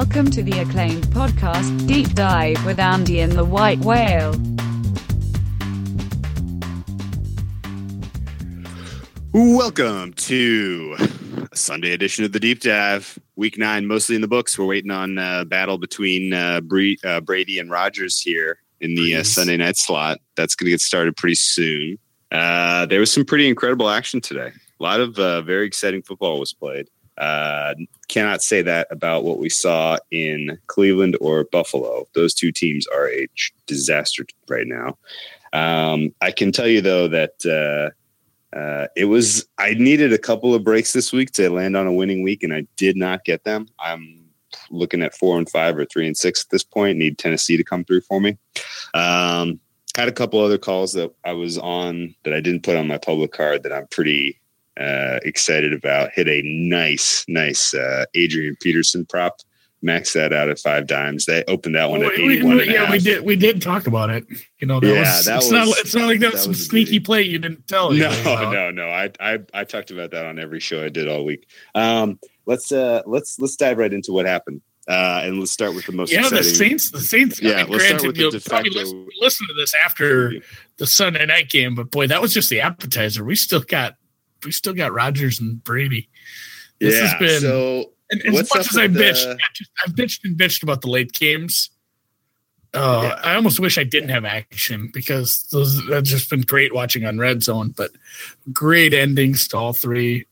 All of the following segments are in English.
Welcome to the acclaimed podcast, Deep Dive with Andy and the White Whale. Welcome to a Sunday edition of the Deep Dive. Week nine, mostly in the books. We're waiting on uh, battle between uh, Bre- uh, Brady and Rodgers here in the uh, Sunday night slot. That's going to get started pretty soon. Uh, there was some pretty incredible action today. A lot of uh, very exciting football was played. Uh, cannot say that about what we saw in Cleveland or Buffalo. Those two teams are a disaster right now. Um, I can tell you though that uh, uh, it was I needed a couple of breaks this week to land on a winning week, and I did not get them. I'm looking at four and five or three and six at this point. Need Tennessee to come through for me. Um, had a couple other calls that I was on that I didn't put on my public card that I'm pretty uh, excited about. Hit a nice, nice uh, Adrian Peterson prop. Max that out at 5Dimes. They opened that one at We- we- eighty-one. we- yeah, we did. We did talk about it. You know, that Yeah, was, that it's not. was- It's not like that, that was some was sneaky beauty. play you didn't tell. No, about. no, no. I, I I talked about that on every show I did all week. Um, let's uh, let's let's dive right into what happened, uh, and let's start with the most Yeah, the. Saints. The Saints. Yeah, I mean, let's start with the you'll de probably listen, listen to this after the Sunday night game, but boy, that was just the appetizer. We still got, we still got Rodgers and Brady. This yeah. has been- so as much as I with bitched, the- I've bitched and bitched about the late games. Uh, Yeah. I almost wish I didn't have action because those that's just been great watching on Red Zone. But great endings to all three.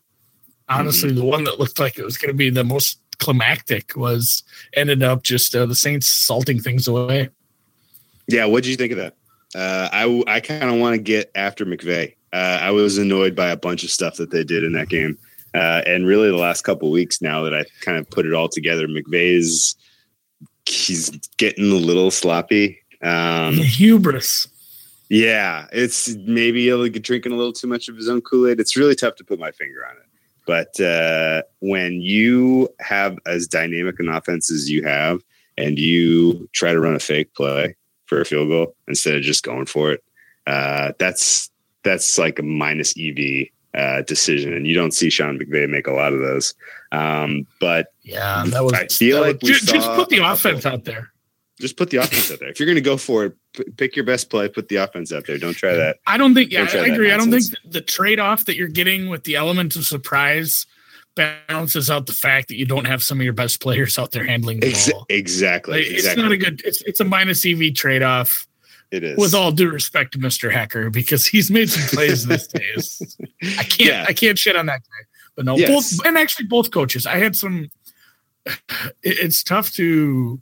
Honestly, Mm-hmm. the one that looked like it was going to be the most climactic was ended up just uh, the Saints salting things away. Yeah, what did you think of that? Uh, I I kind of want to get after McVay. Uh, I was annoyed by a bunch of stuff that they did in that game, uh, and really the last couple weeks now that I kind of put it all together, McVay's he's getting a little sloppy. Um, hubris. yeah, it's maybe like drinking a little too much of his own Kool Aid. It's really tough to put my finger on it. But uh, when you have as dynamic an offense as you have, and you try to run a fake play for a field goal instead of just going for it, uh, that's that's like a minus EV uh, decision, and you don't see Sean McVay make a lot of those. Um, but Yeah, that was. I feel that like was- we just, saw put the a couple- offense out there. just put the offense out there. If you're going to go for it, p- pick your best play, put the offense out there. Don't try that. I don't think. Yeah, Don't I agree. I don't think the trade off that you're getting with the element of surprise balances out the fact that you don't have some of your best players out there handling the Ex- ball. exactly. Like, exactly. It's not a good. It's it's a minus EV trade off. It is. With all due respect to Mister Hekker, because he's made some plays these days. I can't. Yeah. I can't shit on that guy. But no, Yes. both and actually both coaches. I had some. It's tough to.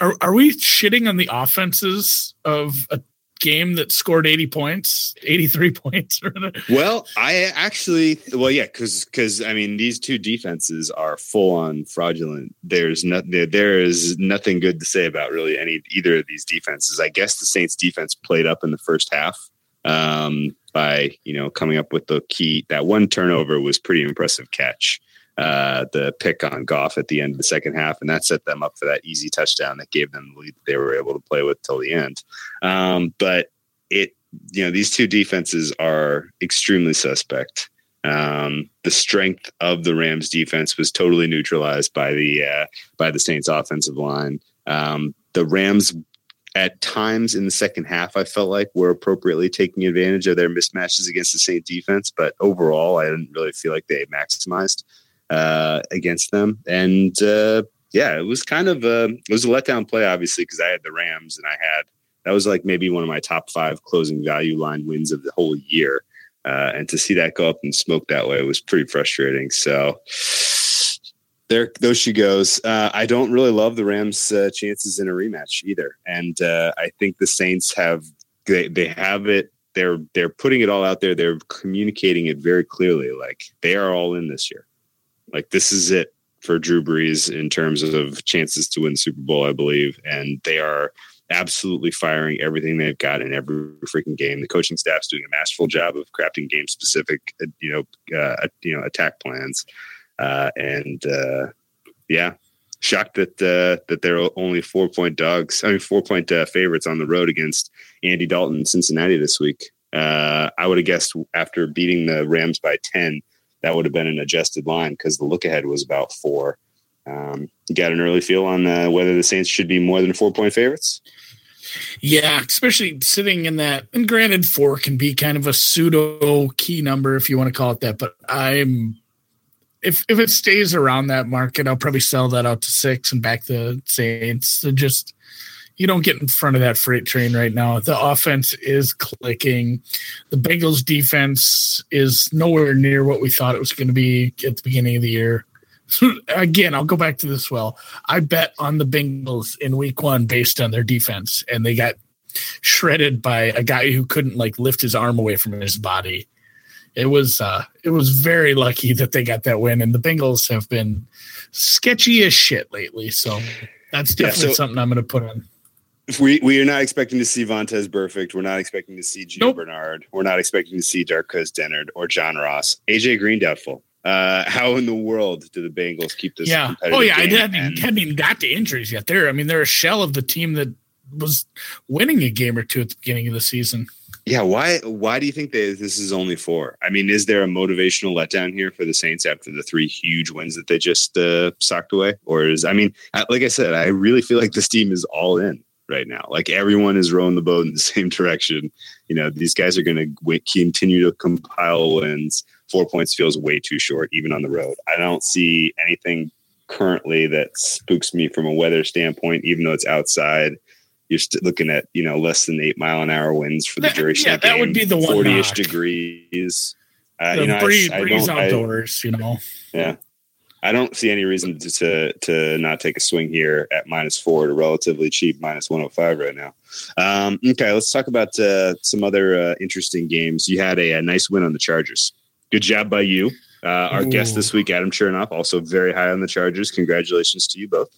Are are we shitting on the offenses of a game that scored eighty points, eighty three points? or whatever? Well, I actually, well, yeah, because because I mean, these two defenses are full on fraudulent. There's not there, there is nothing good to say about really any either of these defenses. I guess the Saints defense played up in the first half um, by you know coming up with the key. That one turnover was pretty impressive catch. Uh, the pick on Goff at the end of the second half, and that set them up for that easy touchdown that gave them the lead they were able to play with till the end. Um, but it you know these two defenses are extremely suspect. Um, the strength of the Rams defense was totally neutralized by the uh, by the Saints offensive line. Um, the Rams at times in the second half, I felt like were appropriately taking advantage of their mismatches against the Saint defense, but overall, I didn't really feel like they maximized uh, against them. And uh, yeah, it was kind of a it was a letdown play, obviously, because I had the Rams and I had that was like maybe one of my top five closing value line wins of the whole year. Uh, and to see that go up and smoke that way was pretty frustrating. So there, there she goes. Uh, I don't really love the Rams' uh, chances in a rematch either, and uh, I think the Saints have they they have it. They're they're putting it all out there. They're communicating it very clearly. Like they are all in this year. Like this is it for Drew Brees in terms of chances to win Super Bowl, I believe, and they are absolutely firing everything they've got in every freaking game. The coaching staff's doing a masterful job of crafting game specific, uh, you know, uh, you know, attack plans. Uh, and uh, yeah, shocked that uh, that they're only four point dogs. I mean, four point uh, favorites on the road against Andy Dalton in Cincinnati this week. Uh, I would have guessed after beating the Rams by ten, that would have been an adjusted line because the look ahead was about four. Um, you got an early feel on uh, whether the Saints should be more than four point favorites? Yeah, especially sitting in that. And granted, four can be kind of a pseudo key number if you want to call it that. But I'm if if it stays around that market, I'll probably sell that out to six and back the Saints. So just you don't get in front of that freight train right now. The offense is clicking. The Bengals defense is nowhere near what we thought it was going to be at the beginning of the year. again, I'll go back to this well. I bet on the Bengals in week one based on their defense, and they got shredded by a guy who couldn't like lift his arm away from his body. It was uh it was very lucky that they got that win, and the Bengals have been sketchy as shit lately. So that's definitely yeah, so something I'm going to put on. We we are not expecting to see Vontaze Burfict. We're not expecting to see Gio nope. Bernard. We're not expecting to see Darqueze Dennard or John Ross. AJ Green doubtful. Uh, how in the world do the Bengals keep this? Yeah. Oh yeah, I hadn't, and, hadn't even got to injuries yet. There, I mean, they're a shell of the team that was winning a game or two at the beginning of the season. Yeah, why? Why do you think that this is only four? I mean, is there a motivational letdown here for the Saints after the three huge wins that they just uh, socked away, or is? I mean, like I said, I really feel like this team is all in right now. Like everyone is rowing the boat in the same direction. You know, these guys are going to continue to compile wins four points feels way too short, even on the road. I don't see anything currently that spooks me from a weather standpoint, even though it's outside. You're still looking at you know less than eight mile an hour winds for the duration. Yeah, that would be the one. Forty ish degrees. Uh, you know, breeze, I, I breeze outdoors. I, you know. Yeah. I don't see any reason to, to, to not take a swing here at minus four to relatively cheap minus one hundred oh five right now. Um, okay, let's talk about uh, some other uh, interesting games. You had a, a, nice win on the Chargers good job by you. Uh, our Ooh. guest this week, Adam Chernoff, also very high on the Chargers. Congratulations to you both.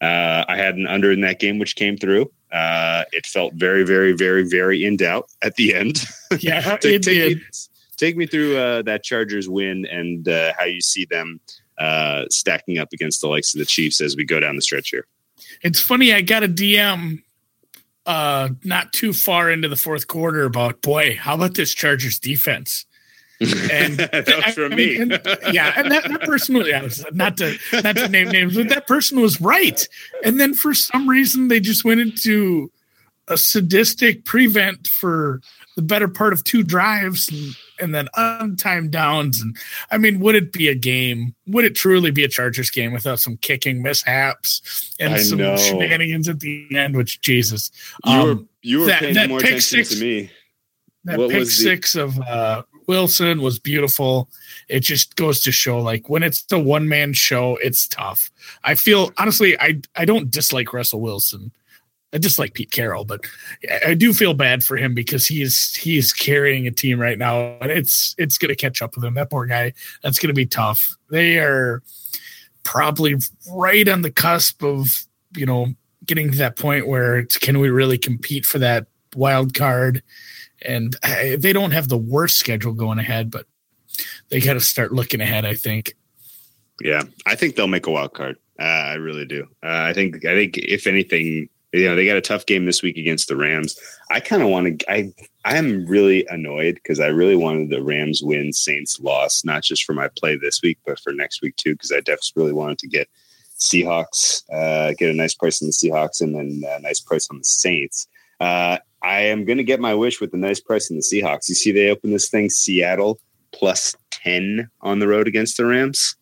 Uh, I had an under in that game, which came through. Uh, it felt very, very, very, very in doubt at the end. Yeah, take, it take did. Me, take me through uh, that Chargers win and uh, how you see them uh, stacking up against the likes of the Chiefs as we go down the stretch here. It's funny. I got a DM uh, not too far into the fourth quarter about, boy, how about this Chargers defense? and that was from I me. and, yeah, and that, that person was yeah, not to not to name names, but that person was right. And then for some reason, they just went into a sadistic prevent for the better part of two drives and, and then untimed downs. And I mean, would it be a game? Would it truly be a Chargers game without some kicking mishaps and I some know. shenanigans at the end? Which Jesus, you were um, you were that, paying that more attention six, to me. That what pick six the- of uh, Wilson was beautiful. It just goes to show like when it's a one man show, it's tough. I feel honestly, I I don't dislike Russell Wilson. I dislike Pete Carroll, but I do feel bad for him because he is he is carrying a team right now, and it's it's going to catch up with him. That poor guy. That's going to be tough. They are probably right on the cusp of you know getting to that point where it's can we really compete for that wild card and they don't have the worst schedule going ahead, but they got to start looking ahead. I think. Yeah, I think they'll make a wild card. Uh, I really do. Uh, I think. I think if anything, you know, they got a tough game this week against the Rams. I kind of want to. I I am really annoyed because I really wanted the Rams win, Saints loss, not just for my play this week, but for next week too, because I definitely really wanted to get Seahawks, uh, get a nice price on the Seahawks, and then a nice price on the Saints. Uh, I am going to get my wish with the nice price on the Seahawks. You see, they open this thing Seattle plus 10 on the road against the Rams.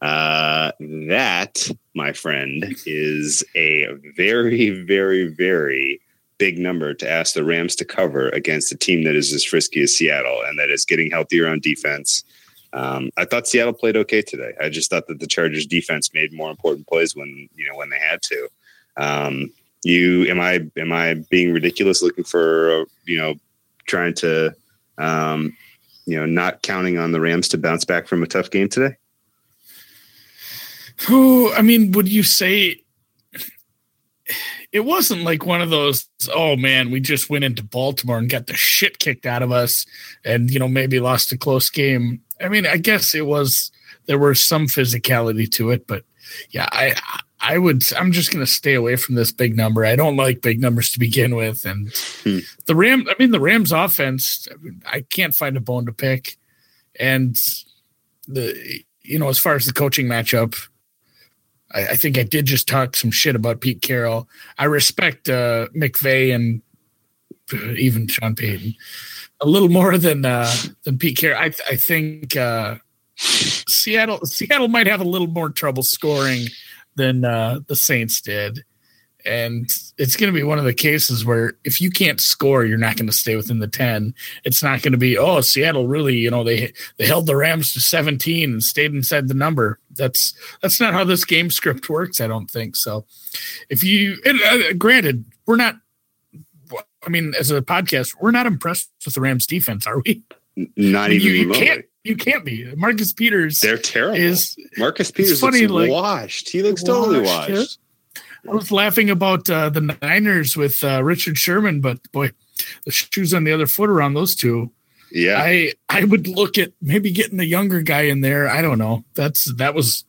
Uh, that, my friend, is a very, very, very big number to ask the Rams to cover against a team that is as frisky as Seattle and that is getting healthier on defense. Um, I thought Seattle played okay today. I just thought that the Chargers defense made more important plays when you know when they had to. Um, you am i am i being ridiculous looking for you know trying to um you know not counting on the rams to bounce back from a tough game today who i mean would you say it wasn't like one of those oh man we just went into baltimore and got the shit kicked out of us and you know maybe lost a close game i mean i guess it was there was some physicality to it but yeah i I would. I'm just going to stay away from this big number. I don't like big numbers to begin with, and hmm. the Ram. I mean, the Rams' offense. I, mean, I, can't find a bone to pick, and the you know as far as the coaching matchup, I, I, think I did just talk some shit about Pete Carroll. I respect uh, McVay and uh, even Sean Payton a little more than uh, than Pete Carroll. I, I think uh, Seattle Seattle might have a little more trouble scoring than uh, the Saints did. And it's going to be one of the cases where if you can't score, you're not going to stay within the 10. It's not going to be, oh, Seattle really, you know, they they held the Rams to 17 and stayed inside the number. That's that's not how this game script works, I don't think. So if you and, uh, granted, we're not I mean, as a podcast, we're not impressed with the Rams defense, are we? Not even you, you can't you can't be. Marcus Peters. They're terrible. Is Marcus Peters funny, like, washed. He looks washed, totally washed. Yeah. I was laughing about uh, the Niners with uh, Richard Sherman, but boy, the shoes on the other foot around those two. Yeah, I I would look at maybe getting a younger guy in there. I don't know. That's that was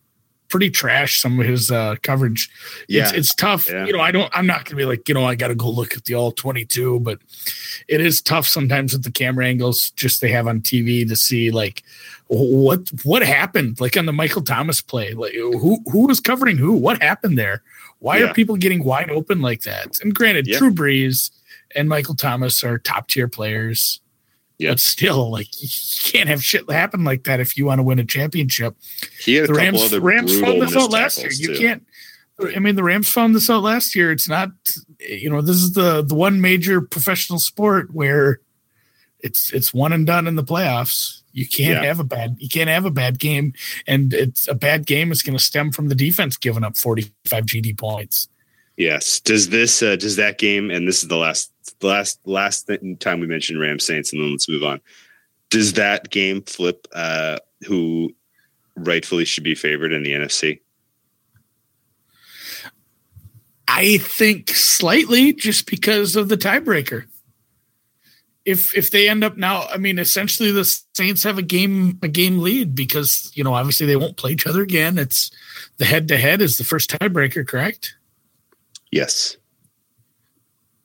pretty trash. Some of his uh, coverage. Yeah, it's, it's tough. Yeah. You know, I don't. I'm not gonna be like you know I got to go look at the all 22, but it is tough sometimes with the camera angles just they have on TV to see like what what happened like on the Michael Thomas play. Like who who was covering who? What happened there? Why yeah. are people getting wide open like that? And granted, yeah. Drew Brees and Michael Thomas are top tier players. Yeah. But still, like you can't have shit happen like that if you want to win a championship. He had the Rams, Rams found this out last year. You too. can't. I mean, the Rams found this out last year. It's not, you know, this is the the one major professional sport where it's it's one and done in the playoffs. You can't yeah. have a bad you can't have a bad game, and it's a bad game is going to stem from the defense giving up forty five GD points. Yes. Does this uh, does that game and this is the last last last time we mentioned Ram Saints and then let's move on. Does that game flip uh, who rightfully should be favored in the NFC? I think slightly just because of the tiebreaker. If if they end up now, I mean, essentially the Saints have a game a game lead because you know obviously they won't play each other again. It's the head to head is the first tiebreaker, correct? Yes.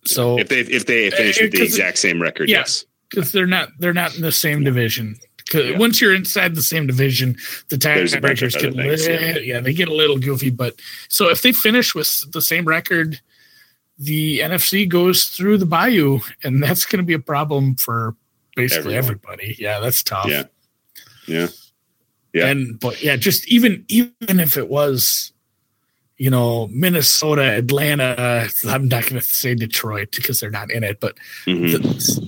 So if they if they uh, finish with the exact same record, yeah, yes, because they're not they're not in the same division. Because yeah. once you're inside the same division, the tiebreakers get things, yeah. yeah they get a little goofy. But so if they finish with the same record, the NFC goes through the Bayou, and that's going to be a problem for basically Everyone. everybody. Yeah, that's tough. Yeah, yeah, yeah. And but yeah, just even even if it was you know, Minnesota, Atlanta. I'm not going to say Detroit because they're not in it, but mm-hmm. the,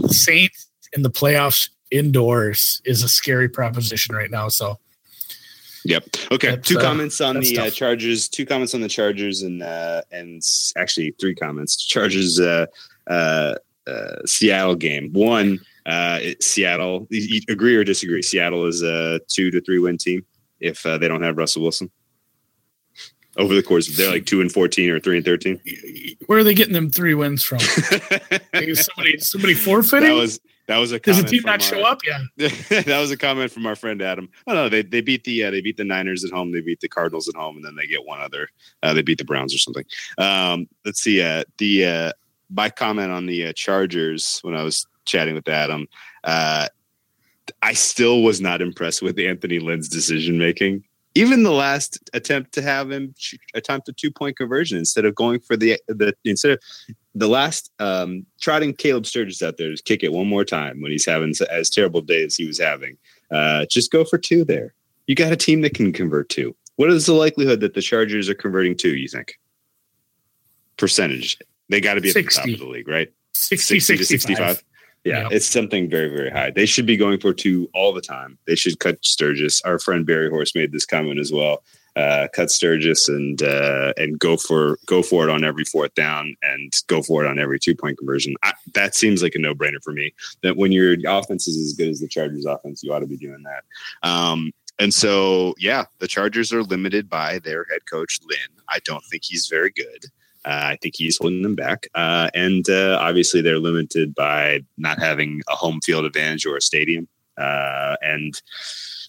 the Saints in the playoffs indoors is a scary proposition right now. So, Yep. Okay. That's, two uh, comments on the uh, Chargers. Two comments on the Chargers, and uh, and actually three comments. Chargers, uh, uh, uh, Seattle game. One, uh, Seattle. agree or disagree? Seattle is a two to three win team if uh, they don't have Russell Wilson over the course of they're like two and fourteen or three and thirteen. Where are they getting them three wins from? somebody somebody forfeiting? That was that was a does the team not our, show up? Yeah, that was a comment from our friend Adam. Oh no, they they beat the uh, they beat the Niners at home, they beat the Cardinals at home, and then they get one other. Uh, they beat the Browns or something. Um, let's see. Uh, the uh, my comment on the uh, Chargers when I was chatting with Adam. Uh, I still was not impressed with Anthony Lynn's decision making even the last attempt to have him attempt a two point conversion instead of going for the the instead of the last um, trotting Caleb Sturgis out there to kick it one more time when he's having as terrible day as he was having. Uh, just go for two there. You got a team that can convert two. What is the likelihood that the Chargers are converting two? You think percentage? They got to be at 60. the top of the league, right? 60, 60 to 65. Yeah, yep. it's something very, very high. They should be going for two all the time. They should cut Sturgis. Our friend Barry Horse made this comment as well. Uh, cut Sturgis and uh, and go for go for it on every fourth down and go for it on every two point conversion. I, that seems like a no brainer for me. That when your offense is as good as the Chargers' offense, you ought to be doing that. Um, and so, yeah, the Chargers are limited by their head coach Lynn. I don't think he's very good. Uh, I think he's holding them back. Uh, and uh, obviously, they're limited by not having a home field advantage or a stadium. Uh, and,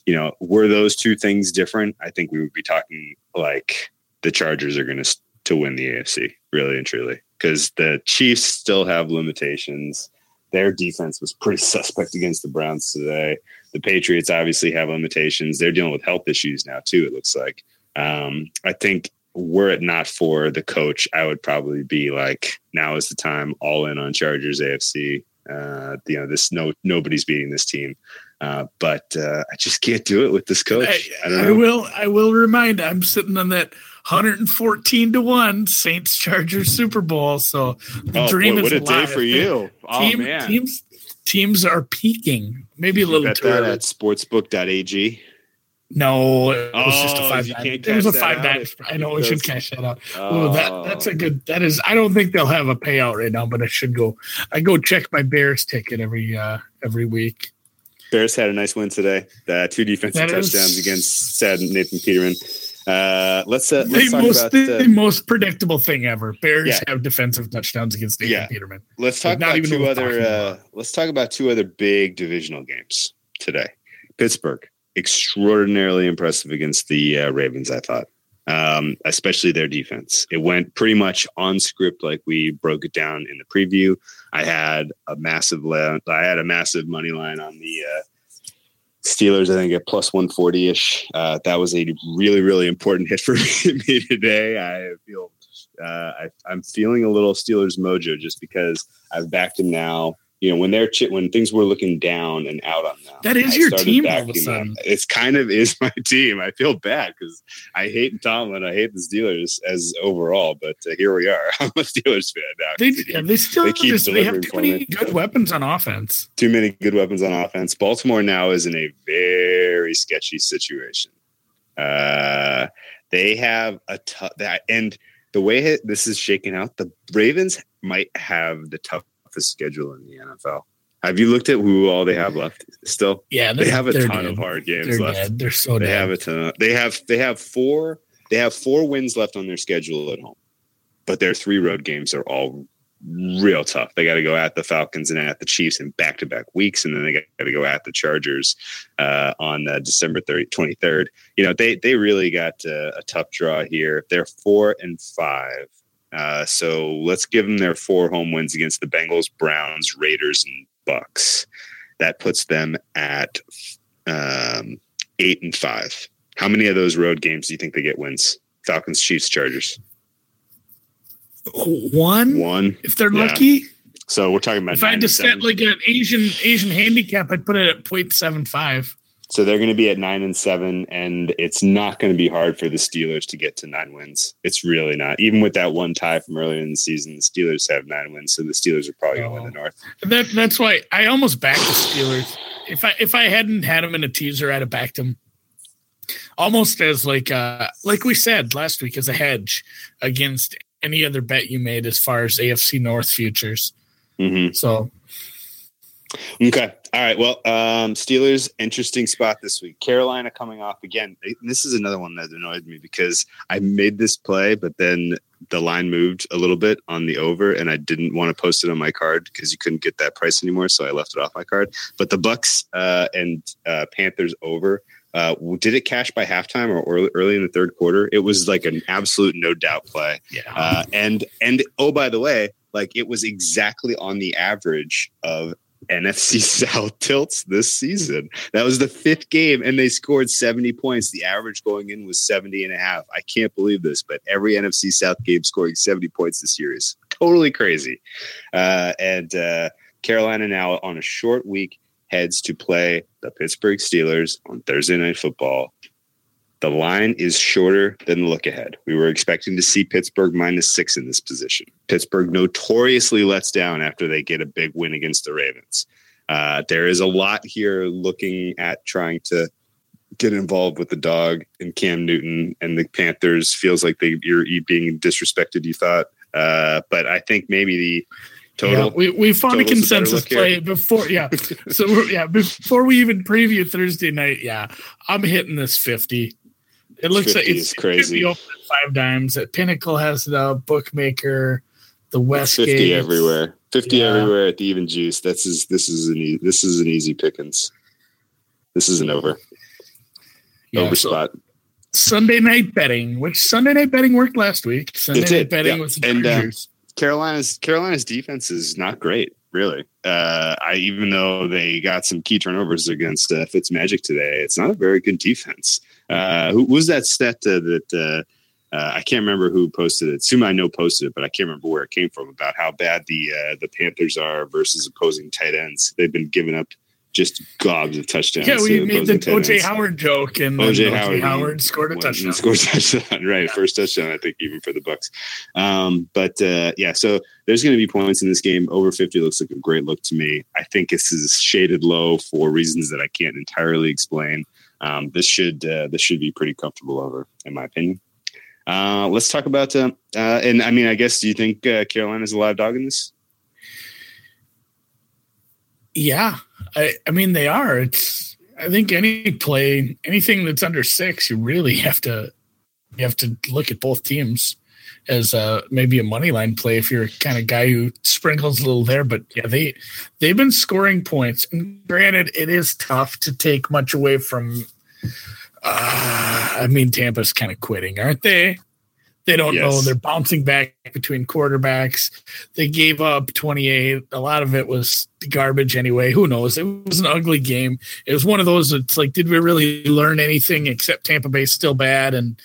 you know, were those two things different? I think we would be talking like the Chargers are going to to win the AFC, really and truly, because the Chiefs still have limitations. Their defense was pretty suspect against the Browns today. The Patriots obviously have limitations. They're dealing with health issues now too. It looks like. Um, I think were it not for the coach, I would probably be like, now is the time, all in on Chargers AFC. Uh, you know, this no nobody's beating this team. Uh, but uh, I just can't do it with this coach. I, I, I, will. I will remind. I'm sitting on that 114 to one Saints Chargers Super Bowl. So the oh, dream boy, is what a alive. day for you! Oh Team, man, teams teams are peaking. Maybe a little bet too that early. at sportsbook.ag. No, it was Oh, just a five. you It was a five out. I know we should cash that out. Oh, that Oh. that's a good. That is. I don't think they'll have a payout right now, but I should go. I go check my Bears ticket every uh every week. Bears had a nice win today. Uh, two defensive That is- touchdowns against sad Nathan Peterman. Uh, let's uh, The let's talk most about the uh, most predictable thing ever. Bears Yeah. have defensive touchdowns against Nathan Yeah. Peterman. let's talk not about even two other uh, let's talk about two other big divisional games today. Pittsburgh extraordinarily impressive against the uh, Ravens. I thought, um, especially their defense. It went pretty much on script, like we broke it down in the preview. I had a massive la- I had a massive money line on the uh, Steelers. I think at plus one forty ish. Uh, that was a really really important hit for me today. I feel. Uh, I, I'm feeling a little Steelers mojo just because I've backed him now. You know, when they're chi- when things were looking down and out on them. That is I your team all of a sudden. It's kind of is my team. I feel bad because I hate Tomlin. I hate the Steelers as overall, but uh, here we are. I'm a Steelers fan now. They yeah, they still They keep they have too many good weapons on offense. Too many good weapons on offense. Baltimore now is in a very sketchy situation. Uh, they have a tough that and the way this is shaking out, the Ravens might have the toughest schedule in the NFL. Have you looked at who all they have left? Still, Yeah, they have a ton dead. of hard games They're left. dead. They're so They dead. have a ton. They have they have four. They have four wins left on their schedule at home, but their three road games are all real tough. They got to go at the Falcons and at the Chiefs in back to back weeks, and then they got to go at the Chargers uh, on uh, December 30, 23rd. You know, they they really got uh, a tough draw here. They're four and five. Uh, so let's give them their four home wins against the Bengals, Browns, Raiders, and Bucs. That puts them at um, eight and five. How many of those road games do you think they get wins? Falcons, Chiefs, Chargers. One, One. if they're Yeah. lucky. So we're talking about. If I had to set like an Asian Asian handicap, I'd put it at 0.75. so they're going to be at nine and seven, and it's not going to be hard for the Steelers to get to nine wins. It's really not. Even with that one tie from earlier in the season, the Steelers have nine wins, so the Steelers are probably going to win the North. That that's why I almost backed the Steelers. If I if I hadn't had them in a teaser, I'd have backed them almost as like uh like we said last week as a hedge against any other bet you made as far as AFC North futures. Mm-hmm. So Okay. All right. Well, um, Steelers, interesting spot this week. Carolina coming off again. This is another one that annoyed me because I made this play, but then the line moved a little bit on the over, and I didn't want to post it on my card because you couldn't get that price anymore, so I left it off my card. But the Bucs uh, and uh, Panthers over. Uh, did it cash by halftime or early, early in the third quarter? It was like an absolute no doubt play. yeah. Uh, and and oh by the way, like it was exactly on the average of NFC South tilts this season. That was the fifth game, and they scored 70 points. The average going in was 70 and a half. I can't believe this, but every NFC South game scoring 70 points this year is totally crazy. Uh, and uh, Carolina now on a short week heads to play the Pittsburgh Steelers on Thursday Night Football. The line is shorter than the look ahead. We were expecting to see Pittsburgh minus six in this position. Pittsburgh notoriously lets down after they get a big win against the Ravens. Uh, there is a lot here looking at trying to get involved with the dog and Cam Newton and the Panthers. Feels like they you're being disrespected. You thought, uh, but I think maybe the total. Yeah, we we found a total's a better consensus look here. play before. Yeah, so yeah, before we even preview Thursday night, yeah, I'm hitting this fifty. It looks like it's crazy. It 5Dimes. At Pinnacle has the bookmaker, the Westgate. Fifty everywhere. Fifty Yeah. everywhere at the even juice. That's is this is an e- this is an easy pickings. This is an over Yeah, over so spot. Sunday night betting, which Sunday night betting worked last week. Sunday It night did, betting yeah. was the And, uh, Carolina's Carolina's defense is not great, really. Uh, I even though they got some key turnovers against uh, Fitzmagic today, it's not a very good defense. Uh, who was that stat uh, that uh, uh, I can't remember who posted it. Suma I know posted it, but I can't remember where it came from about how bad the the Panthers are versus opposing tight ends. They've been giving up just gobs of touchdowns. Yeah, we made the OJ. Howard joke, and OJ Howard, Howard scored a touchdown. Scored a touchdown, right? First touchdown, I think, even for the Bucs. Um, but uh, yeah, so there's going to be points in this game. Over 50 looks like a great look to me. I think this is shaded low for reasons that I can't entirely explain. Um, this should uh, this should be pretty comfortable over, in my opinion. Uh, let's talk about uh, uh, and I mean, I guess do you think uh, Carolina's a live dog in this? Yeah, I, I mean they are. It's I think any play, anything that's under six, you really have to you have to look at both teams as uh, maybe a money line play if you're kind of guy who sprinkles a little there. But yeah, they they've been scoring points. And granted, it is tough to take much away from. Uh, I mean, Tampa's kind of quitting, aren't they? They don't know. They're bouncing back between quarterbacks. They gave up 28. A lot of it was garbage anyway. Who knows? It was an ugly game. It was one of those that's like, did we really learn anything except Tampa Bay's still bad? And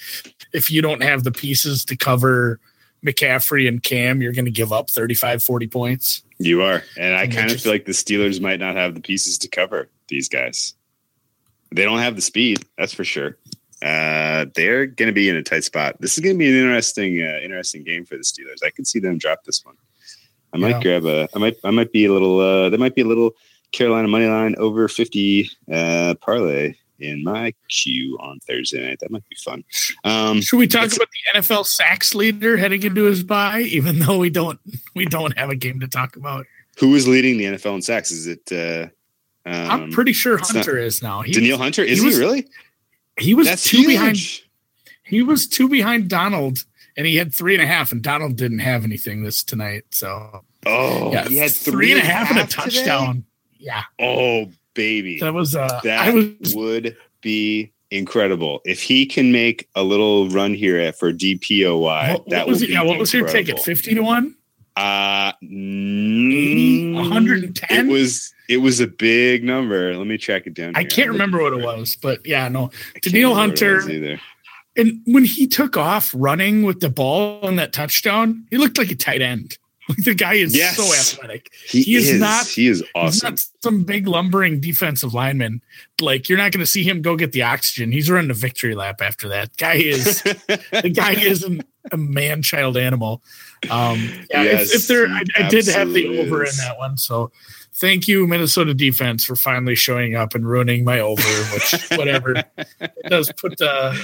if you don't have the pieces to cover McCaffrey and Cam, you're going to give up 35, 40 points. You are, and I kind of feel like the Steelers might not have the pieces to cover these guys. They don't have the speed, that's for sure. Uh, they're going to be in a tight spot. This is going to be an interesting, uh, interesting game for the Steelers. I could see them drop this one. I might Yeah. grab a. I might. I might be a little. Uh, there might be a little Carolina money line over fifty uh, parlay in my queue on Thursday night. That might be fun. Um, Should we talk about the NFL sacks leader heading into his bye, even though we don't we don't have a game to talk about? who is leading the NFL in sacks? Is it? Uh, um, I'm pretty sure not- Hunter is now. He, Danielle Hunter. Is he he, really? He was That's two huge. behind. He was two behind Donald, and he had three and a half, and Donald didn't have anything this tonight. So Oh, yeah, he had three and a half and a today? touchdown. Yeah, Oh, baby. that was uh, that I was would be incredible. If he can make a little run here at, for DPOY, what, that what was would it? be Yeah, what was your ticket? Fifty to one. Uh, 80, mm, 110? It was it was a big number. Let me track it down. I can't remember what it was, but yeah, no. I can't Danielle remember what it was Hunter- And when he took off running with the ball on that touchdown, he looked like a tight end. Like the guy is Yes. so athletic. He, He is is not- He is He's awesome. not some big lumbering defensive lineman. Like you're not going to see him go get the oxygen. He's running a victory lap after that. Guy is the guy is an, a man child animal. Um, yeah, Yes, if, if there, I, I did have the over in that one. So thank you, Minnesota defense, for finally showing up and ruining my over. Which whatever it does put uh,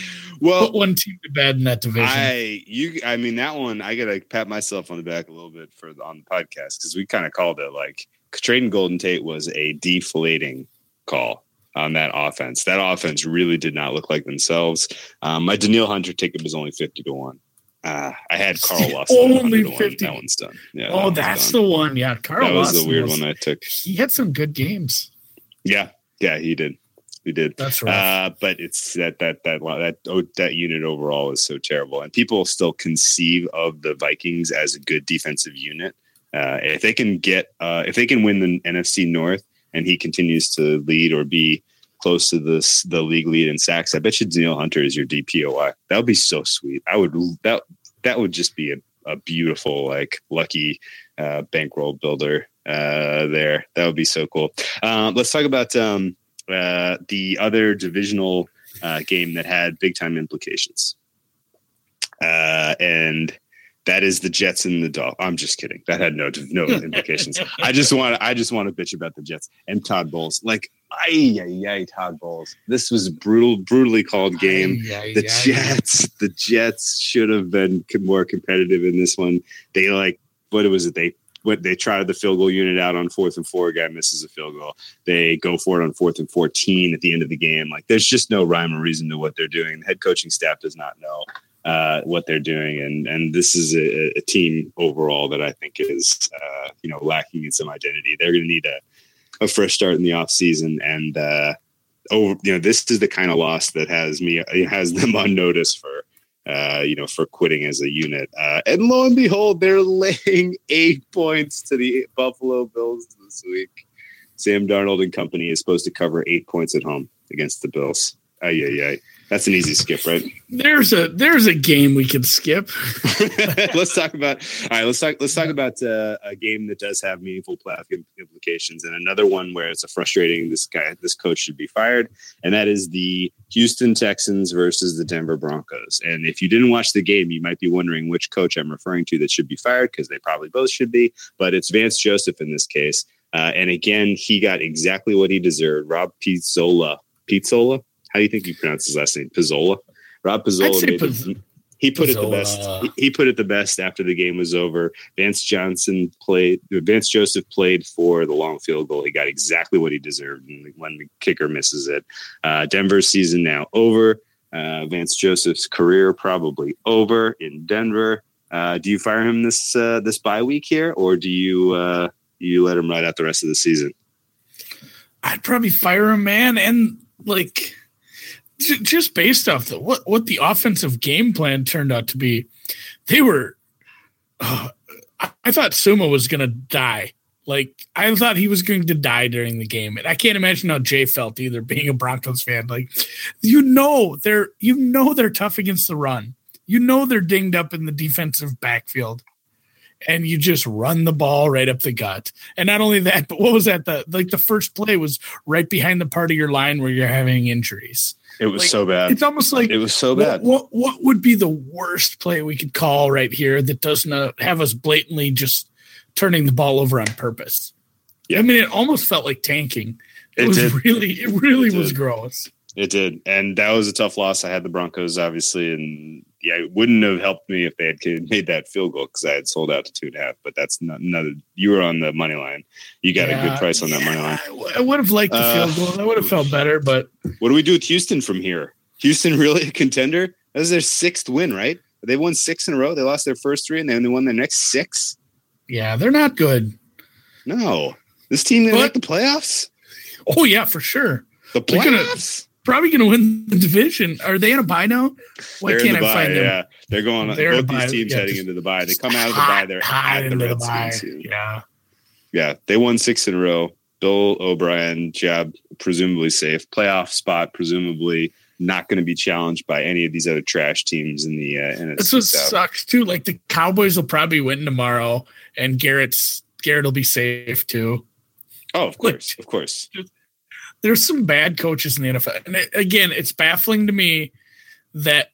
well, put one team to bed in that division. I you I mean that one I gotta pat myself on the back a little bit for the, on the podcast because we kind of called it like trading Golden Tate was a deflating call on that offense. That offense really did not look like themselves. Um, my Danielle Hunter ticket was only fifty to one. Uh, I had Carl Lawson. Only 100 to one. 50. That one's done. Yeah. oh, one's that's done. the one. Yeah, Carl. that was the weird was- one I took. He had some good games. Yeah, yeah, he did. He did. That's right. Uh, but it's that that that that oh, that unit overall is so terrible, and people still conceive of the Vikings as a good defensive unit. Uh, if they can get, uh, if they can win the NFC North, and he continues to lead or be close to this the league lead in sacks, I bet you Danielle Hunter is your DPOY. That would be so sweet. I would that that would just be a, a beautiful like lucky uh, bankroll builder uh, there. That would be so cool. Uh, let's talk about um, uh, the other divisional uh, game that had big time implications. Uh, and that is the Jets and the Dolphins. I'm just kidding. That had no no implications. I just want I just want to bitch about the Jets and Todd Bowles. Like, ay, ay, ay, Todd Bowles. This was a brutal, brutally called game. Ay, The ay. Jets, the Jets should have been more competitive in this one. They like what was it? They what they tried the field goal unit out on fourth and four. Guy misses a field goal. They go for it on fourth and fourteen at the end of the game. Like there's just no rhyme or reason to what they're doing. The head coaching staff does not know uh, what they're doing, and and this is a, a team overall that I think is uh, you know lacking in some identity. They're going to need a, a fresh start in the off season, and uh, over you know this is the kind of loss that has me has them on notice for uh, you know, for quitting as a unit. Uh, and lo and behold, they're laying eight points to the Buffalo Bills this week. Sam Darnold and company is supposed to cover eight points at home against the Bills. Ay, ay. That's an easy skip, right? There's a there's a game we can skip. let's talk about all right. Let's talk. Let's talk about uh, a game that does have meaningful playoff implications, and another one where it's a frustrating. This guy, this coach should be fired, and that is the Houston Texans versus the Denver Broncos. And if you didn't watch the game, you might be wondering which coach I'm referring to that should be fired because they probably both should be, but it's Vance Joseph in this case. Uh, and again, he got exactly what he deserved. Rob Pizzola. Pizzola? How do you think you pronounce his last name? Pizzola. Rob Pizzola. Made Piz- he put Pizzola. it the best. He put it the best after the game was over. Vance Johnson played. Vance Joseph played for the long field goal. He got exactly what he deserved when the kicker misses it. Uh, Denver's season now over. Uh, Vance Joseph's career probably over in Denver. Uh, do you fire him this uh, this bye week here, or do you uh, you let him ride out the rest of the season? I'd probably fire him, man, and like just based off the what what the offensive game plan turned out to be, they were. Uh, I, thought Summa was gonna die. Like I thought he was going to die during the game, and I can't imagine how Jay felt either. Being a Broncos fan, like you know they're you know they're tough against the run. You know they're dinged up in the defensive backfield and you just run the ball right up the gut. And not only that, but what was that? The like the first play was right behind the part of your line where you're having injuries. It was like, so bad. It's almost like it was so bad. What, what, what would be the worst play we could call right here that doesn't have us blatantly just turning the ball over on purpose? Yeah. I mean, it almost felt like tanking. It, it was did. really, it really it was gross. It did, and that was a tough loss. I had the Broncos, obviously, and yeah, it wouldn't have helped me if they had made that field goal because I had sold out to two and a half. But that's not another. You were on the money line. You got yeah, a good price on that money line. I would have liked the uh, field goal. I would have felt better. But what do we do with Houston from here? Houston really a contender? That was their sixth win, right? They won six in a row. They lost their first three, and then they won their next six. Yeah, they're not good. No, this team gonna make the playoffs. Oh yeah, for sure. The playoffs probably going to win the division. Are they in a bye now? Why they're can't I bye, find them? Yeah, they're going. They're both these teams yeah, heading into the bye. They come out of the bye. They're at the Redskins. Yeah, yeah. They won six in a row. Bill O'Brien job presumably safe. Playoff spot presumably not going to be challenged by any of these other trash teams in the uh, NFC This what sucks too. Like the Cowboys will probably win tomorrow, and Garrett's Garrett will be safe too. Oh, of course, of course there's some bad coaches in the NFL. And it, again, it's baffling to me that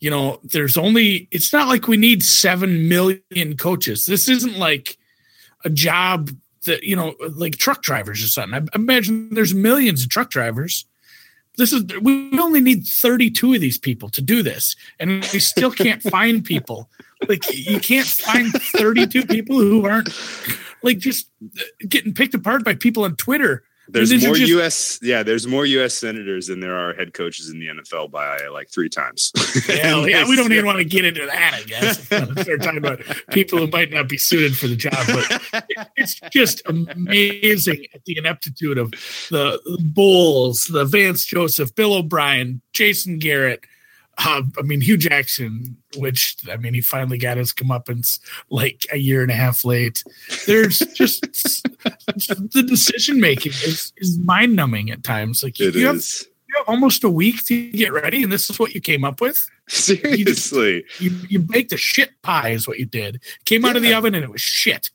you know there's only it's not like we need 7 million coaches. This isn't like a job that you know like truck drivers or something. I imagine there's millions of truck drivers. This is we only need 32 of these people to do this and we still can't find people. Like you can't find 32 people who aren't like just getting picked apart by people on Twitter there's more just, U.S. Yeah, there's more U.S. senators than there are head coaches in the NFL by like three times. yeah, yeah, we don't even want to get into that. I guess start talking about people who might not be suited for the job, but it's just amazing at the ineptitude of the Bowles, the Vance Joseph, Bill O'Brien, Jason Garrett, uh, I mean, Hue Jackson, which I mean, he finally got his comeuppance like a year and a half late. There's just the decision making is, is mind numbing at times. Like it you, is. Have, you have almost a week to get ready, and this is what you came up with. Seriously, you, you, you baked a shit pie, is what you did. Came yeah. out of the oven and it was shit.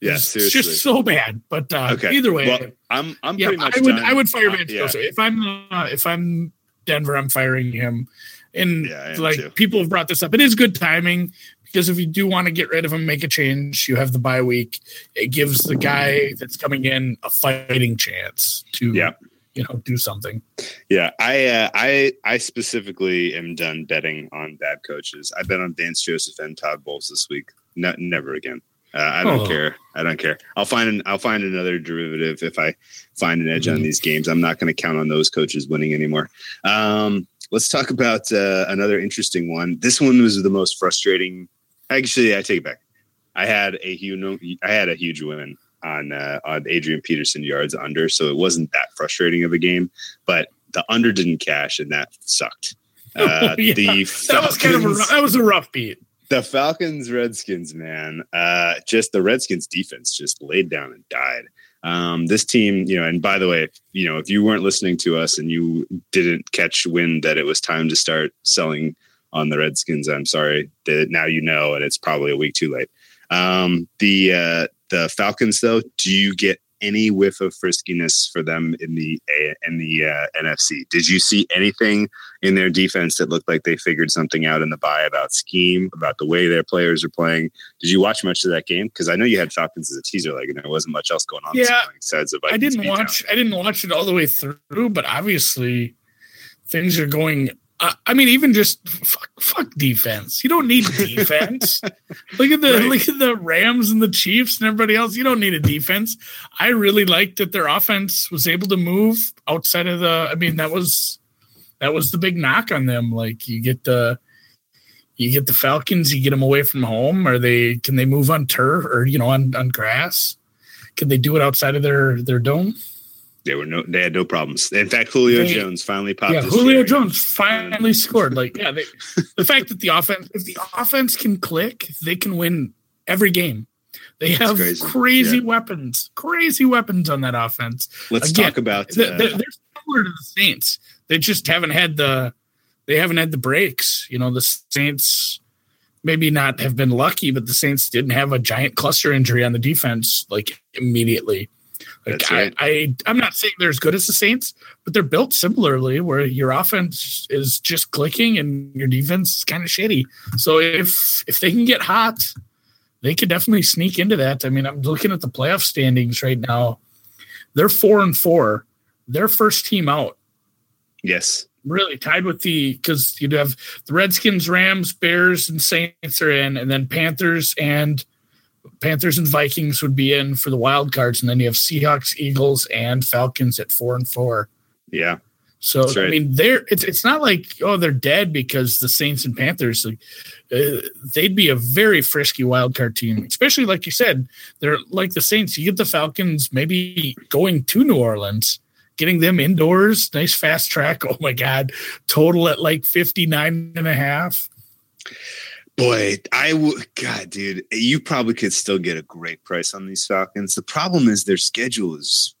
Yeah, it's seriously. just so bad. But uh, okay. either way, well, I'm I'm yeah, I would done. I would fire Vance uh, yeah. If I'm uh, if I'm Denver, I'm firing him. And yeah, like too. people have brought this up. It is good timing because if you do want to get rid of him, make a change, you have the bye week. It gives the guy that's coming in a fighting chance to yeah. you know do something. Yeah, I uh, I I specifically am done betting on bad coaches. I bet on Vance Joseph and Todd Bowles this week. No, never again. Uh, I don't oh. care. I don't care. I'll find an I'll find another derivative if I find an edge mm-hmm. on these games. I'm not going to count on those coaches winning anymore. Um, let's talk about uh, another interesting one. This one was the most frustrating. Actually, I take it back. I had a huge, I had a huge win on uh, on Adrian Peterson yards under, so it wasn't that frustrating of a game. But the under didn't cash, and that sucked. Uh, yeah, the Falcons, that was kind of a, that was a rough beat. The Falcons Redskins, man, uh, just the Redskins defense just laid down and died. Um, this team, you know, and by the way, you know, if you weren't listening to us and you didn't catch wind that it was time to start selling on the Redskins, I'm sorry that now you know, and it's probably a week too late. Um, the uh, the Falcons, though, do you get any whiff of friskiness for them in the in the uh, NFC. Did you see anything in their defense that looked like they figured something out in the bye about scheme, about the way their players are playing? Did you watch much of that game? Because I know you had Falcons as a teaser leg, and there wasn't much else going on. Yeah, besides the I didn't watch. I didn't watch it all the way through, but obviously things are going I mean, even just fuck, fuck defense. You don't need defense. look at the right. look at the Rams and the Chiefs and everybody else. You don't need a defense. I really liked that their offense was able to move outside of the. I mean, that was that was the big knock on them. Like you get the you get the Falcons, you get them away from home. Are they can they move on turf or you know on on grass? Can they do it outside of their their dome? They were no, they had no problems. In fact, Julio they, Jones finally popped. Yeah, Julio Jones finally scored. Like, yeah, they, the fact that the offense, if the offense can click, they can win every game. They have crazy, crazy yeah. weapons, crazy weapons on that offense. Let's Again, talk about. Uh, they're, they're similar to the Saints. They just haven't had the, they haven't had the breaks. You know, the Saints maybe not have been lucky, but the Saints didn't have a giant cluster injury on the defense like immediately. Like right. I, I, am not saying they're as good as the Saints, but they're built similarly, where your offense is just clicking and your defense is kind of shitty. So if if they can get hot, they could definitely sneak into that. I mean, I'm looking at the playoff standings right now. They're four and four. Their first team out. Yes. Really tied with the because you'd have the Redskins, Rams, Bears, and Saints are in, and then Panthers and Panthers and Vikings would be in for the wild cards, and then you have Seahawks, Eagles, and Falcons at four and four. Yeah. So right. I mean, they're it's it's not like oh they're dead because the Saints and Panthers like uh, they'd be a very frisky wild card team, especially like you said they're like the Saints. You get the Falcons maybe going to New Orleans, getting them indoors, nice fast track. Oh my God, total at like 59 and a half. Boy, I would, God, dude, you probably could still get a great price on these Falcons. The problem is their schedule is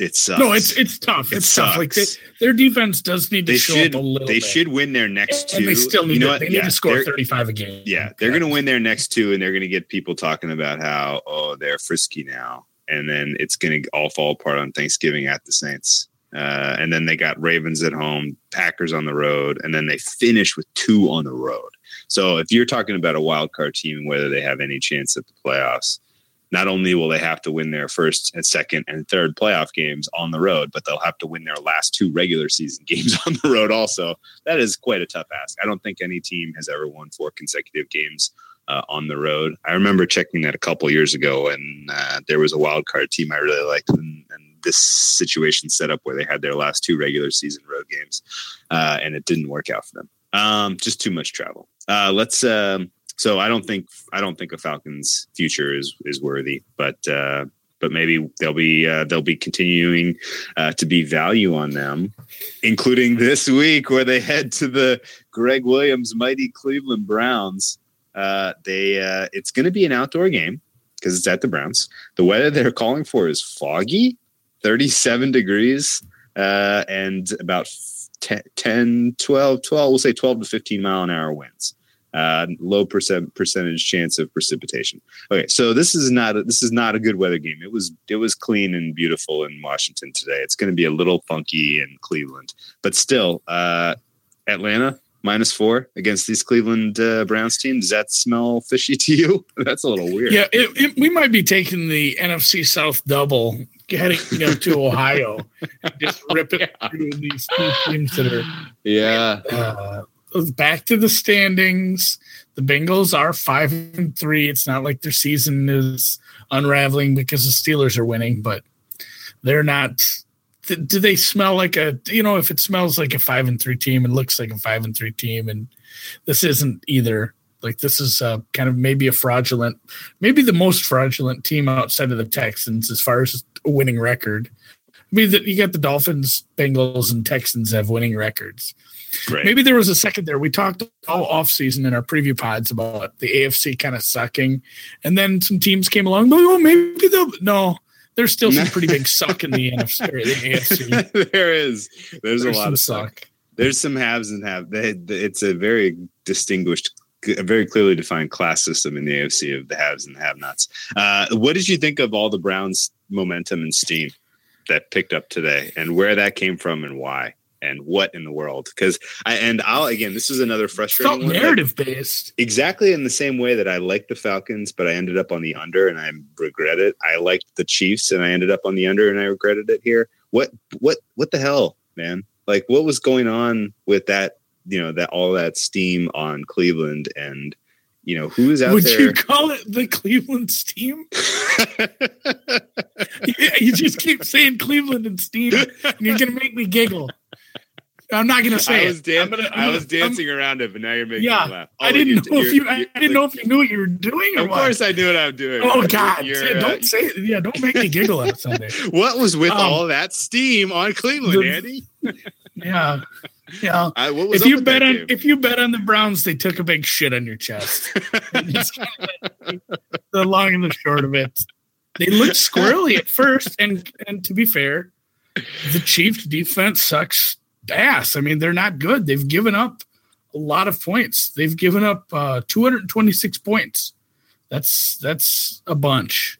it sucks. No, it's it's tough. It it's sucks. tough. Like they, their defense does need to they show should, up a little. Bit. They bit. should win their next two. And they still need, you know to, they need yeah, to score thirty five a game. Yeah, they're going to win their next two, and they're going to get people talking about how oh they're frisky now, and then it's going to all fall apart on Thanksgiving at the Saints. Uh, and then they got Ravens at home, Packers on the road, and then they finish with two on the road. So if you're talking about a wild card team, and whether they have any chance at the playoffs, not only will they have to win their first and second and third playoff games on the road, but they'll have to win their last two regular season games on the road also. That is quite a tough ask. I don't think any team has ever won four consecutive games uh, on the road. I remember checking that a couple years ago, and uh, there was a wild card team I really liked, and, and, this situation set up where they had their last two regular season road games, uh, and it didn't work out for them. Um, just too much travel. Uh, let's. Um, so I don't think I don't think a Falcons future is is worthy, but uh, but maybe they'll be uh, they'll be continuing uh, to be value on them, including this week where they head to the Gregg Williams mighty Cleveland Browns. Uh, they uh, it's going to be an outdoor game because it's at the Browns. The weather they're calling for is foggy, 37 degrees, uh, and about 10, 10, 12, 12, we'll say 12 to 15 mile an hour winds. Uh, low percent percentage chance of precipitation. Okay, so this is not a, this is not a good weather game. It was it was clean and beautiful in Washington today. It's going to be a little funky in Cleveland, but still, uh, Atlanta minus four against these Cleveland uh, Browns team. Does that smell fishy to you? That's a little weird. Yeah, it, it, we might be taking the NFC South double heading you know to Ohio, just rip it yeah. through these two teams that are yeah. Uh, back to the standings. The Bengals are five and three. It's not like their season is unraveling because the Steelers are winning, but they're not. Do they smell like a? You know, if it smells like a five and three team and looks like a five and three team, and this isn't either. Like this is uh, kind of maybe a fraudulent, maybe the most fraudulent team outside of the Texans as far as a winning record. I mean, the, you got the Dolphins, Bengals, and Texans have winning records. Right. Maybe there was a second there. We talked all off season in our preview pods about the AFC kind of sucking, and then some teams came along. Oh, maybe they'll no. there's still some pretty big suck in the NFC. The AFC. there is. There's, There's a lot of suck. There's some haves and have. It's a very distinguished, a very clearly defined class system in the AFC of the haves and the have-nots. Uh, what did you think of all the Browns' momentum and steam that picked up today, and where that came from, and why, and what in the world? Because I and I'll again, this is another frustrating one. Narrative based. exactly in the same way that I liked the Falcons, but I ended up on the under and I regret it. I liked the Chiefs and I ended up on the under and I regretted it here. What what what the hell, man? Like what was going on with that, you know, that all that steam on Cleveland and you know, who's out Would there? Would you call it the Cleveland Steam? Yeah, you just keep saying Cleveland and Steam, and you're gonna make me giggle. I'm not gonna say I it. was, dan- I'm gonna- I'm I was dancing around it, but now you're making Yeah, me laugh. I didn't know if you. I didn't know if you knew what you were doing or Of what. course, I knew what I'm doing. Oh God! Yeah, uh, don't say it. Yeah, don't make me giggle on Sunday. What was with Um, all that steam on Cleveland, the- Andy? Yeah, yeah. I, what was If you bet on game? if you bet on the Browns, they took a big shit on your chest. the long and the short of it, they looked squirrely at first, and and to be fair, the Chiefs' defense sucks ass. I mean, they're not good. They've given up a lot of points. They've given up uh, 226 points. That's that's a bunch.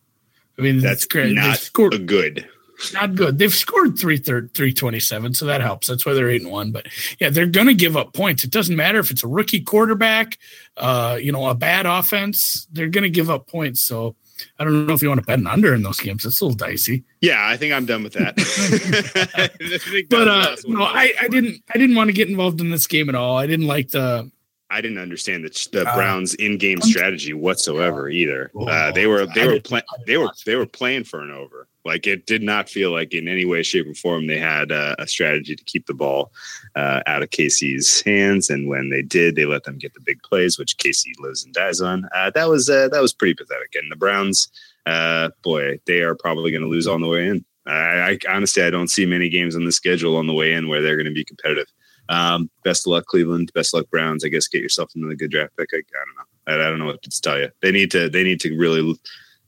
I mean, That's great. Not scored good. not good. They've scored three third three twenty seven, so that helps. That's why they're eight and one. But yeah, they're gonna give up points. It doesn't matter if it's a rookie quarterback, uh, you know, a bad offense. They're gonna give up points. So I don't know if you want to bet an under in those games. It's a little dicey. Yeah, I think I'm done with that. But uh, no, I, I didn't I didn't want to get involved in this game at all. I didn't like the I didn't understand the, the Uh, Browns in-game strategy whatsoever either. Oh, Uh, they were they were they were they were playing for an over. Like it did not feel like in any way, shape, or form they had uh, a strategy to keep the ball uh, out of Casey's hands. And when they did, they let them get the big plays, which Casey lives and dies on. Uh, that was uh, that was pretty pathetic. And the Browns, uh, boy, they are probably going to lose on the way in. I, I honestly I don't see many games on the schedule on the way in where they're going to be competitive. Um, best of luck, Cleveland. Best of luck, Browns. I guess get yourself another good draft pick. I, I don't know. I, I don't know what to tell you. They need to. They need to really,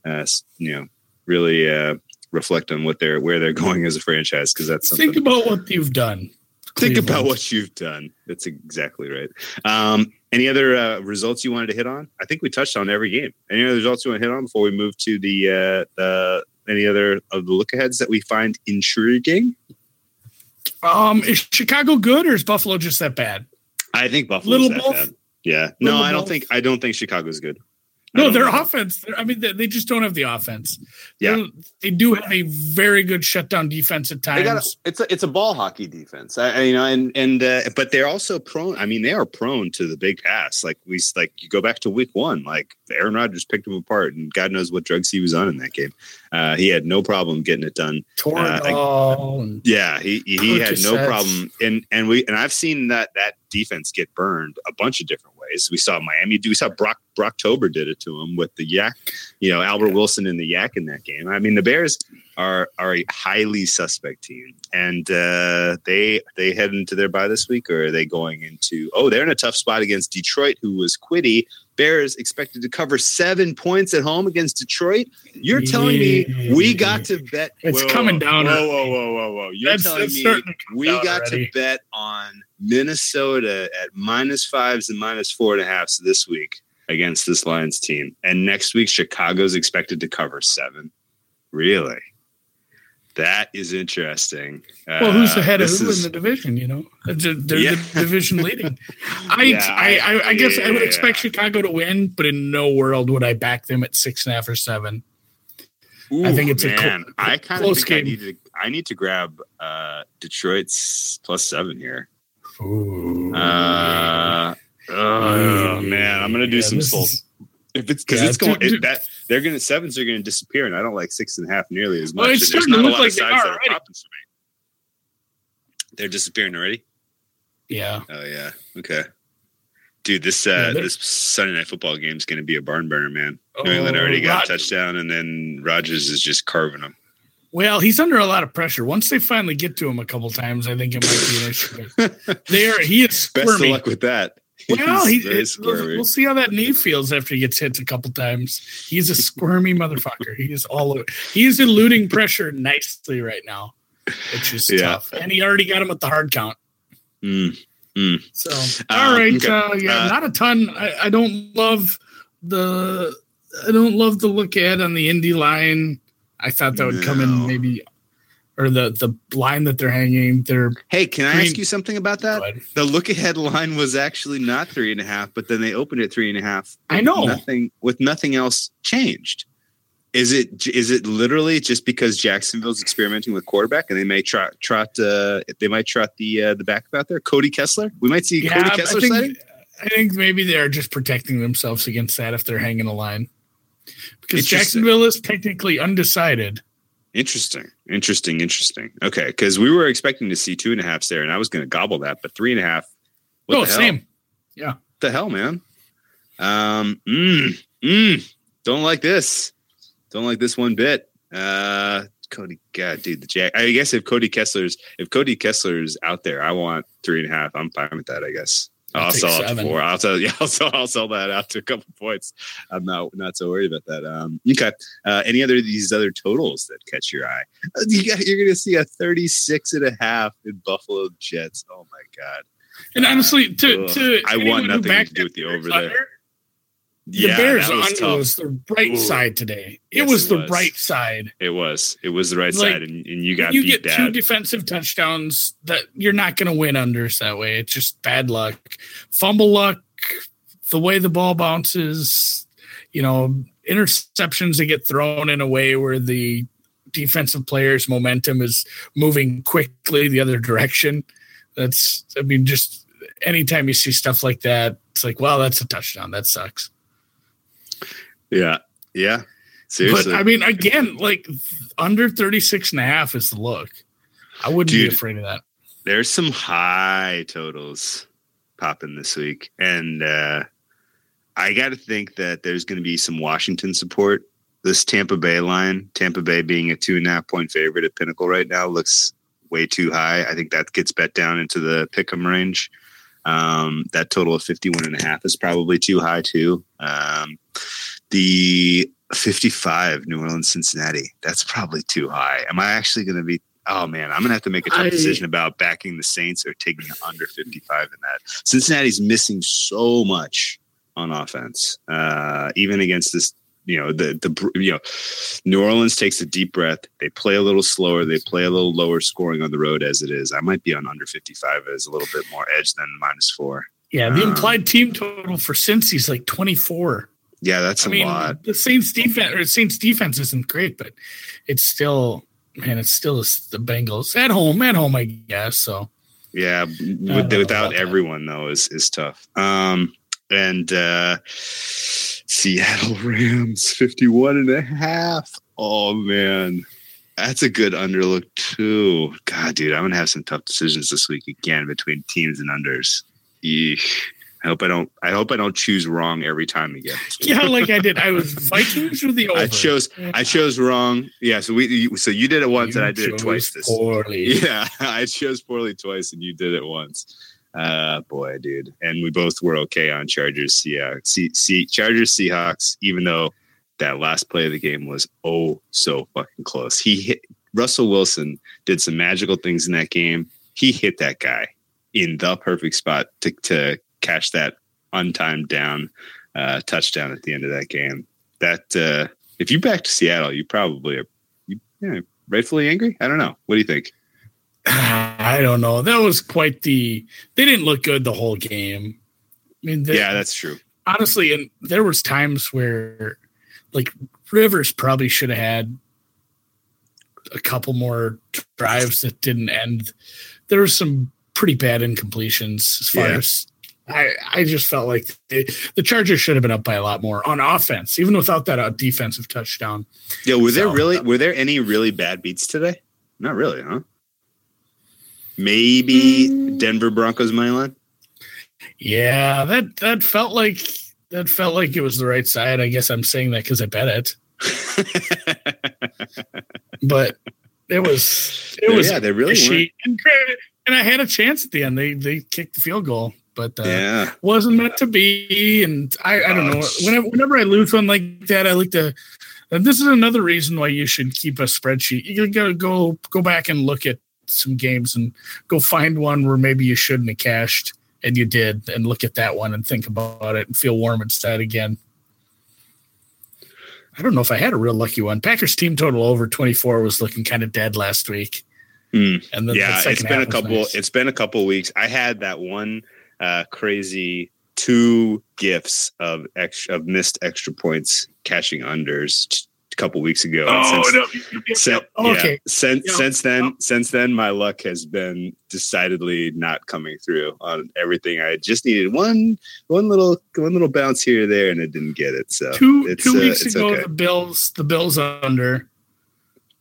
uh, you know, really uh, reflect on what they're where they're going as a franchise because that's something. think about what you've done. Think about what you've done. That's exactly right. Um, any other uh, results you wanted to hit on? I think we touched on every game. Any other results you want to hit on before we move to the uh, the any other of the look aheads that we find intriguing? Um, is Chicago good or is Buffalo just that bad? I think Buffalo's Little that both? bad. Yeah. No, I don't both? think I don't think Chicago's good. I No, their know. offense. I mean, they, they just don't have the offense. Yeah. They're- they do have a very good shutdown defense at They got times. a, it's a it's a ball hockey defense, I, I- you know, and and uh, but they're also prone. I mean, they are prone to the big pass. Like we like you go back to week one, like Aaron Rodgers picked them apart, and God knows what drugs he was on in that game. Uh, he had no problem getting it done. And Yeah, he he had no Percocets. problem, and and we and I've seen that that defense get burned a bunch of different ways. We saw Miami do. We saw Brock Brocktober did it to him with the yak. You know, Albert Wilson and the yak in that game. I mean, the Bears are are a highly suspect team, and uh, they they head into their bye this week, or are they going into? Oh, they're in a tough spot against Detroit, who was quitty. Bears expected to cover seven points at home against Detroit. You're telling me we got to bet? It's coming down Whoa, whoa, whoa, whoa, whoa! You're that's, telling that's me starting to come we got already. to bet on Minnesota at minus fives and minus four and a halfs this week against this Lions team, and next week Chicago's expected to cover seven. Really? That is interesting. Well, who's Uh, ahead of who is- in the division? You know, they're, they're Yeah. the division leading. I, Yeah, I, I, I guess I would yeah. expect Chicago to win, but in no world would I back them at six and a half or seven. I think it's a clo- man. I kind of think I game. need to. I need to grab uh, Detroit's plus seven here. Ooh. Uh, oh man, I'm gonna do Yeah, some soul. is- If it's because Yeah, it's going dude, it, that they're gonna sevens are gonna disappear, and I don't like six and a half nearly as much. Well, it's starting to look like they are are already. me. They're disappearing already. Yeah. Oh yeah, okay. Dude, this uh, Yeah, this Sunday night football game is going to be a barn burner, man. New England already Oh, got Rod- a touchdown, and then Rodgers is just carving them. Well, he's under a lot of pressure. Once they finally get to him a couple times, I think it might be an issue. Are. He is Best of luck with that. Well, he, it- we'll see how that knee feels after he gets hit a couple times. He's a squirmy motherfucker. He's all over. He's eluding pressure nicely right now, which is Yeah. tough. And he already got him at the hard count. Mm. So, Um, all right, okay. uh, yeah, Uh, not a ton. I, I don't love the. I don't love the look at on the Indy line. I thought that would come in maybe, or the the line that they're hanging. They're Hey, can I Green- ask you something about that? The look ahead line was actually not three and a half, but then they opened it three and a half. I know. nothing with nothing else changed. Is it is it literally just because Jacksonville's experimenting with quarterback and they may trot trot uh, they might trot the uh, the backup out there, Cody Kessler? We might see Cody Kessler I think, sighting. I think maybe they're just protecting themselves against that if they're hanging a line. Because Jacksonville is technically undecided. Interesting, interesting, interesting. Okay, because we were expecting to see two and a halfs there, and I was going to gobble that, but three and a half. What oh, the hell? same. What the hell, man? Um, mm, mm, don't like this. Don't like this one bit. Uh, Cody, God, dude, the Jack. I guess if Cody Kessler's if Cody Kessler's out there, I want three and a half. I'm fine with that. I guess. I'll I'll take sell it to four. I'll sell. Yeah, I'll sell. I'll sell that out to a couple points. I'm not not so worried about that. Um, okay. Uh, any other these other totals that catch your eye? Uh, You got, you're going to see a 36 and a half in Buffalo Jets. Oh my god. And honestly, to, Ugh. to I want nothing to do with the over Bears there. Under, The Bears that was was the right Ooh. side today. It Yes, was it the was. right side. It was. It was the right Like, side, and, and you got you get two defensive touchdowns that you're not going to win unders that way. It's just bad luck, fumble luck, the way the ball bounces, you know, interceptions that get thrown in a way where the defensive player's momentum is moving quickly the other direction. That's, I mean, just anytime you see stuff like that, it's like, well, that's a touchdown. That sucks. Yeah, yeah. Seriously, But I mean, again, like under 36 and a half is the look. I wouldn't Dude. be afraid of that. there's some high totals popping this week, and uh, I got to think that there's going to be some Washington support. This Tampa Bay line, Tampa Bay being a two and a half point favorite at Pinnacle right now, looks way too high. I think that gets bet down into the pick'em range. Um, that total of 51 and a half is probably too high too. Um, the 55 New Orleans Cincinnati, that's probably too high. Am I actually going to be Oh man, I'm gonna have to make a tough I- decision about backing the Saints or taking under 55 in that. Cincinnati's missing so much on offense, uh, even against this. You know the the you know New Orleans takes a deep breath. They play a little slower. They play a little lower scoring on the road as it is. I might be on under 55 as a little bit more edge than minus four. Yeah, the Um, implied team total for Cincy's like 24. Yeah, that's I a mean, lot. the Saints defense or Saints defense isn't great, but it's still man, it's still the Bengals at home, at home, I guess. So Yeah, with, without about that. everyone though is is tough. Um, and uh, Seattle Rams 51 and a half. Oh man, that's a good underlook too. God, dude, I'm gonna have some tough decisions this week again between teams and unders. Eesh. I hope I don't. I hope I don't choose wrong every time again. yeah, like I did. I was Vikings or the over. I chose. I chose wrong. Yeah. So we. So you did it once, and I did it twice. This. poorly. Yeah, I chose poorly twice, and you did it once. Uh, boy, dude, and we both were okay on Chargers. Seahawks, see, see, Chargers, Seahawks. Even though that last play of the game was oh so fucking close, he hit Russell Wilson did some magical things in that game. He hit that guy in the perfect spot to to catch that untimed down uh, touchdown at the end of that game. That uh, if you back to Seattle, you probably are you, yeah, rightfully angry. I don't know. What do you think? I don't know. That was quite the. They didn't look good the whole game. I mean, they, yeah, that's true. honestly, and there was times where, like Rivers probably should have had a couple more drives that didn't end. There were some pretty bad incompletions as far Yeah. as. I, I just felt like the, the Chargers should have been up by a lot more on offense, even without that uh, defensive touchdown. Yeah, were there So- really were there any really bad beats today? Not really, huh? Maybe Mm. Denver Broncos money line. Yeah, that that felt like that felt like it was the right side. I guess I'm saying that because I bet it, but it was it was yeah, they really. And, and I had a chance at the end. They they kicked the field goal. But uh, yeah. wasn't meant to be. And I, I don't know. Whenever, whenever I lose one like that, I like to. And this is another reason why you should keep a spreadsheet. You gotta go go back and look at some games and go find one where maybe you shouldn't have cashed and you did, and look at that one and think about it and feel warm instead again. I don't know if I had a real lucky one. Packers team total over 24 was looking kind of dead last week. Mm. And then yeah, the it's been a couple. Nice. It's been a couple weeks. I had that one uh, crazy two gifts of extra of missed extra points cashing unders t- a couple weeks ago. Oh, since, no. sin- Oh, yeah, okay. since Yeah. since then, since then, my luck has been decidedly not coming through on everything. I just needed one one little one little bounce here or there, and I didn't get it. So Two it's, two uh, weeks it's ago, okay. the Bills the Bills under.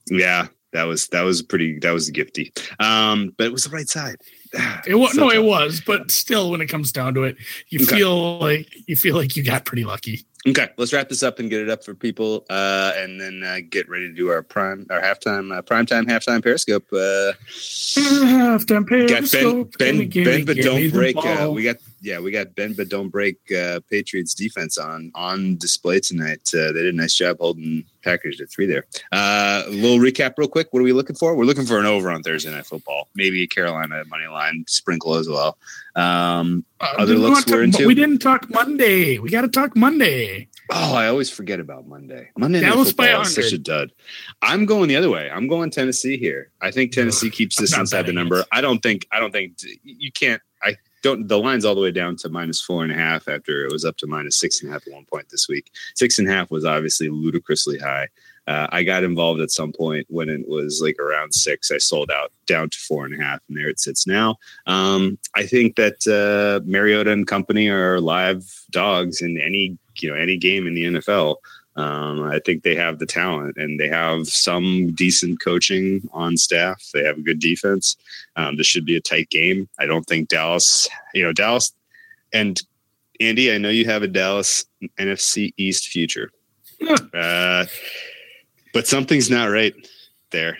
yeah, that was that was pretty that was gifty. Um, but it was the right side. It was no, it was, but still, when it comes down to it, you Okay. feel like you feel like you got pretty lucky. Okay, let's wrap this up and get it up for people, uh, and then uh, get ready to do our prime, our halftime, uh, prime time, halftime Periscope. Uh, Halftime got Ben, Periscope, Ben, gimme, Ben, but don't break. Uh, we got, yeah, we got Ben, but don't break. Uh, Patriots defense on on display tonight. Uh, they did a nice job holding Packers to three there. Uh, a little recap, real quick. What are we looking for? We're looking for an over on Thursday night football. Maybe a Carolina money line sprinkle as well. Um, Uh, other looks we're talk- into? We didn't talk Monday. We got to talk Monday. Oh, I always forget about Monday. Monday Dallas by football is such a dud. I'm going the other way. I'm going Tennessee here. I think Tennessee keeps this inside the number. it. I don't think. I don't think you can't. I don't. The line's all the way down to minus four and a half after it was up to minus six and a half at one point this week. Six and a half was obviously ludicrously high. Uh, I got involved at some point when it was like around six. I sold out down to four and a half, and there it sits now. Um, I think that uh, Mariota and company are live dogs in any you know any game in the NFL. Um, I think they have the talent and they have some decent coaching on staff. They have a good defense. Um, this should be a tight game. I don't think Dallas, you know, Dallas and Andy, I know you have a Dallas NFC East future, uh, but something's not right there.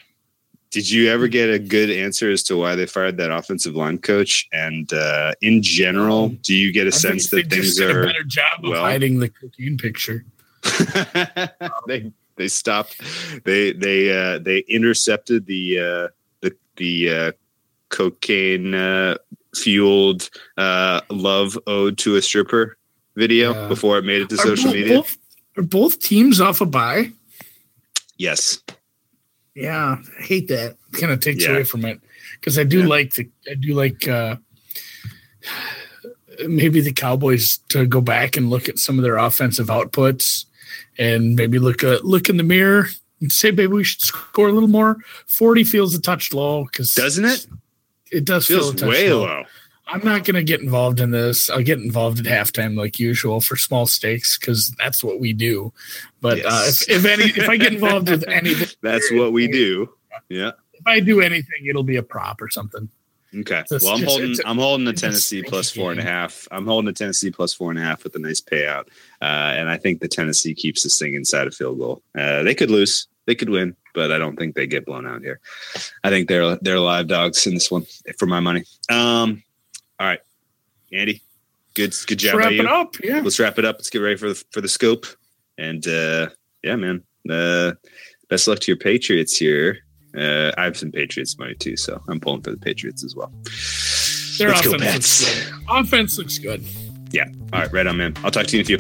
Did you ever get a good answer as to why they fired that offensive line coach? And uh, in general, do you get a I sense that things did a are better job of well- hiding the cocaine picture. they they stopped they they uh they intercepted the uh the the uh cocaine uh fueled uh love ode to a stripper video Yeah. before it made it to Are social bo- media Both, are both teams off a bye? Yes Yeah, I hate that. Kind of takes Yeah. away from it because I do Yeah. like the I do like uh maybe the Cowboys to go back and look at some of their offensive outputs and maybe look uh, look in the mirror and say maybe we should score a little more. Forty feels a touch low because doesn't it It does feel feels a touch way low. low I'm not going to get involved in this. I'll get involved at halftime like usual for small stakes because that's what we do. But uh, if, if any, if I get involved with anything, that's what we do. Yeah. if I do anything, it'll be a prop or something. okay. It's well i'm just- holding i'm holding the tennessee plus four and a half. I'm holding the tennessee plus four and a half with a nice payout. Uh and i think the tennessee keeps this thing inside a field goal. Uh they could lose. They could win but i don't think they get blown out here. I think they're they're live dogs in this one for my money. Um all right andy good good job Wrap by you it up. Yeah. let's wrap it up let's get ready for the for the scope and uh yeah man uh best luck to your patriots here uh i have some patriots money too so i'm pulling for the patriots as well Their Let's go, offense looks Pats. good. Offense looks good. Yeah. All right right on man i'll talk to you in a few